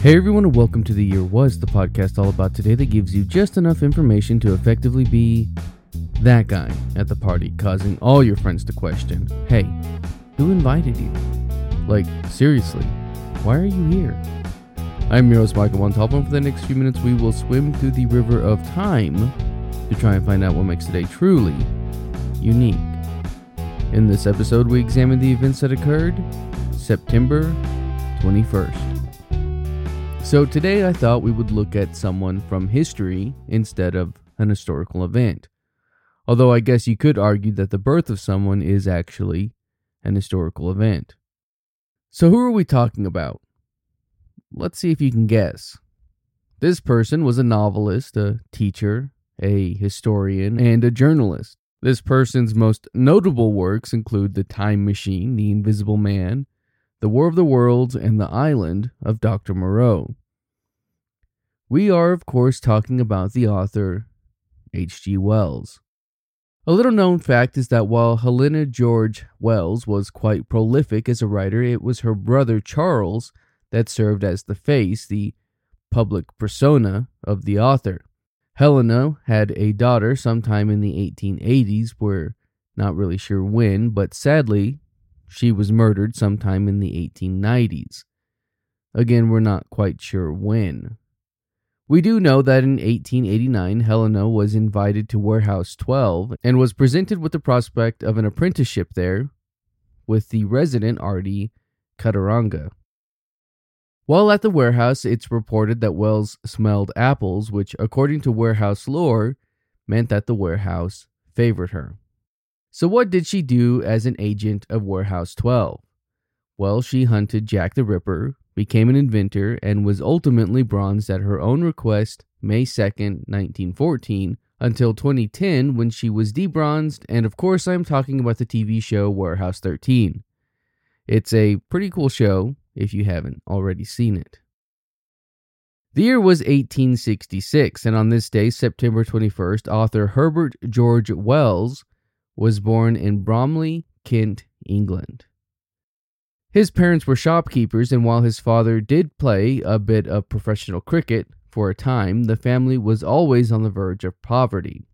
Hey everyone, and welcome to The Year Was, the podcast all about today that gives you just enough information to effectively be that guy at the party, causing all your friends to question Hey, who invited you? Like, seriously, why are you here? I'm your host, Michael Toppen. For the next few minutes, we will swim through the river of time to try and find out what makes today truly unique. In this episode, we examine the events that occurred September 21st. So, today I thought we would look at someone from history instead of an historical event. Although I guess you could argue that the birth of someone is actually an historical event. So, who are we talking about? Let's see if you can guess. This person was a novelist, a teacher, a historian, and a journalist. This person's most notable works include The Time Machine, The Invisible Man, The War of the Worlds, and The Island of Dr. Moreau. We are, of course, talking about the author H.G. Wells. A little known fact is that while Helena George Wells was quite prolific as a writer, it was her brother Charles that served as the face, the public persona of the author. Helena had a daughter sometime in the 1880s. We're not really sure when, but sadly, she was murdered sometime in the 1890s. Again, we're not quite sure when. We do know that in 1889, Helena was invited to Warehouse 12 and was presented with the prospect of an apprenticeship there with the resident Artie Caturanga. While at the warehouse, it's reported that Wells smelled apples, which, according to warehouse lore, meant that the warehouse favored her. So, what did she do as an agent of Warehouse 12? Well, she hunted Jack the Ripper, became an inventor, and was ultimately bronzed at her own request May 2nd, 1914, until 2010 when she was debronzed, and of course, I'm talking about the TV show Warehouse 13. It's a pretty cool show, if you haven't already seen it. The year was 1866, and on this day, September 21st, author Herbert George Wells was born in Bromley, Kent, England. His parents were shopkeepers, and while his father did play a bit of professional cricket for a time, the family was always on the verge of poverty,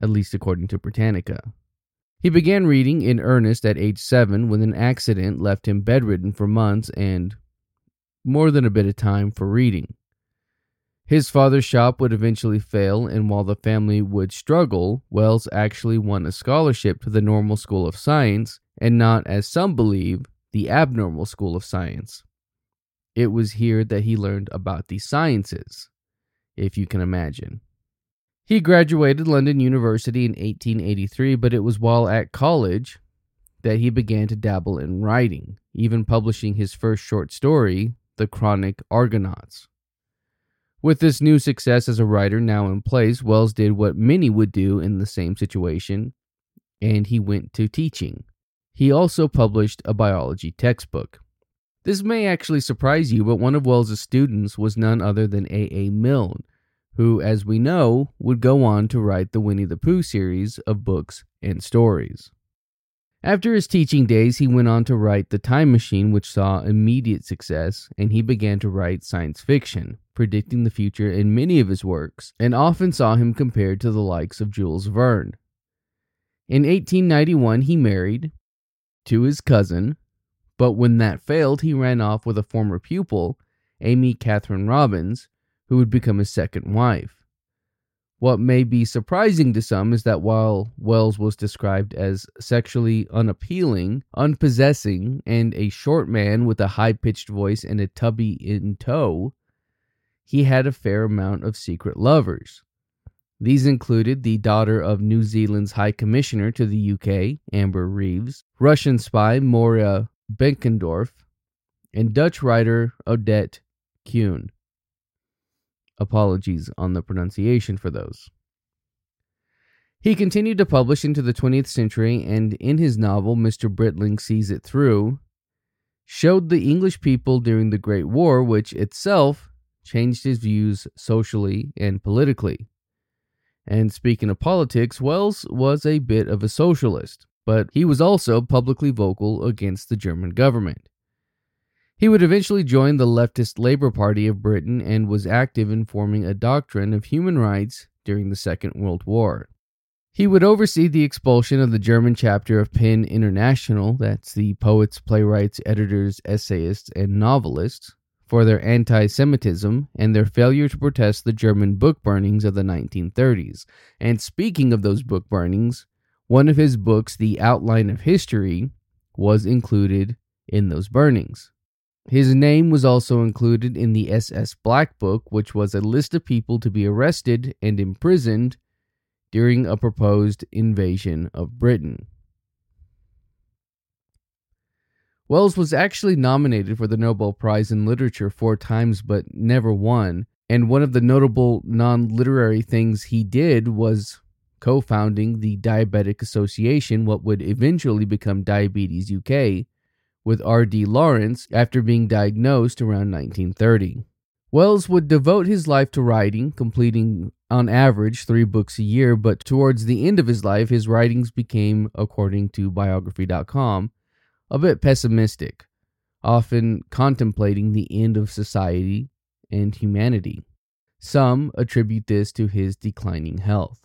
at least according to Britannica. He began reading in earnest at age seven when an accident left him bedridden for months and more than a bit of time for reading. His father's shop would eventually fail, and while the family would struggle, Wells actually won a scholarship to the Normal School of Science, and not, as some believe, the Abnormal School of Science. It was here that he learned about the sciences, if you can imagine. He graduated London University in 1883, but it was while at college that he began to dabble in writing, even publishing his first short story, The Chronic Argonauts. With this new success as a writer now in place, Wells did what many would do in the same situation, and he went to teaching. He also published a biology textbook. This may actually surprise you, but one of Wells's students was none other than A. A. Milne, who, as we know, would go on to write the Winnie the Pooh series of books and stories. After his teaching days, he went on to write The Time Machine, which saw immediate success, and he began to write science fiction, predicting the future in many of his works, and often saw him compared to the likes of Jules Verne. In 1891, he married to his cousin, but when that failed, he ran off with a former pupil, Amy Catherine Robbins, who would become his second wife. What may be surprising to some is that while Wells was described as sexually unappealing, unpossessing, and a short man with a high pitched voice and a tubby in tow, he had a fair amount of secret lovers. These included the daughter of New Zealand's High Commissioner to the UK, Amber Reeves, Russian spy Moira Benckendorff, and Dutch writer Odette Keun. Apologies on the pronunciation for those. He continued to publish into the 20th century, and in his novel, Mr. Britling Sees It Through, showed the English people during the Great War, which itself changed his views socially and politically. And speaking of politics, Wells was a bit of a socialist, but he was also publicly vocal against the German government. He would eventually join the leftist Labour Party of Britain and was active in forming a doctrine of human rights during the Second World War. He would oversee the expulsion of the German chapter of PEN International, that's the poets, playwrights, editors, essayists, and novelists, for their anti Semitism and their failure to protest the German book burnings of the 1930s. And speaking of those book burnings, one of his books, The Outline of History, was included in those burnings. His name was also included in the SS Black Book, which was a list of people to be arrested and imprisoned during a proposed invasion of Britain. Wells was actually nominated for the Nobel Prize in Literature four times but never won, and one of the notable non literary things he did was co founding the Diabetic Association, what would eventually become Diabetes UK, with R.D. Lawrence after being diagnosed around 1930. Wells would devote his life to writing, completing on average three books a year, but towards the end of his life, his writings became, according to biography.com, a bit pessimistic, often contemplating the end of society and humanity. Some attribute this to his declining health.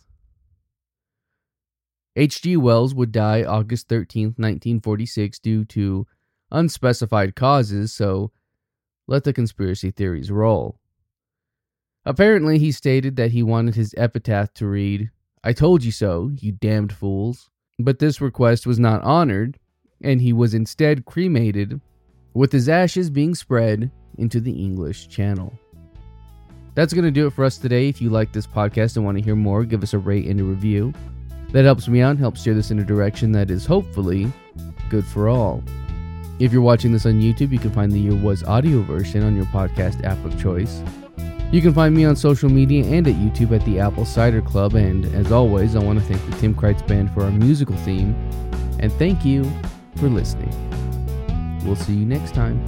H.G. Wells would die August 13, 1946, due to unspecified causes, so let the conspiracy theories roll. Apparently, he stated that he wanted his epitaph to read, I told you so, you damned fools. But this request was not honored, and he was instead cremated, with his ashes being spread into the English Channel. That's going to do it for us today. If you like this podcast and want to hear more, give us a rate and a review. That helps me out helps steer this in a direction that is hopefully good for all. If you're watching this on YouTube, you can find the Year Was audio version on your podcast app of choice. You can find me on social media and at YouTube at the Apple Cider Club. And as always, I want to thank the Tim Kreitz Band for our musical theme. And thank you for listening. We'll see you next time.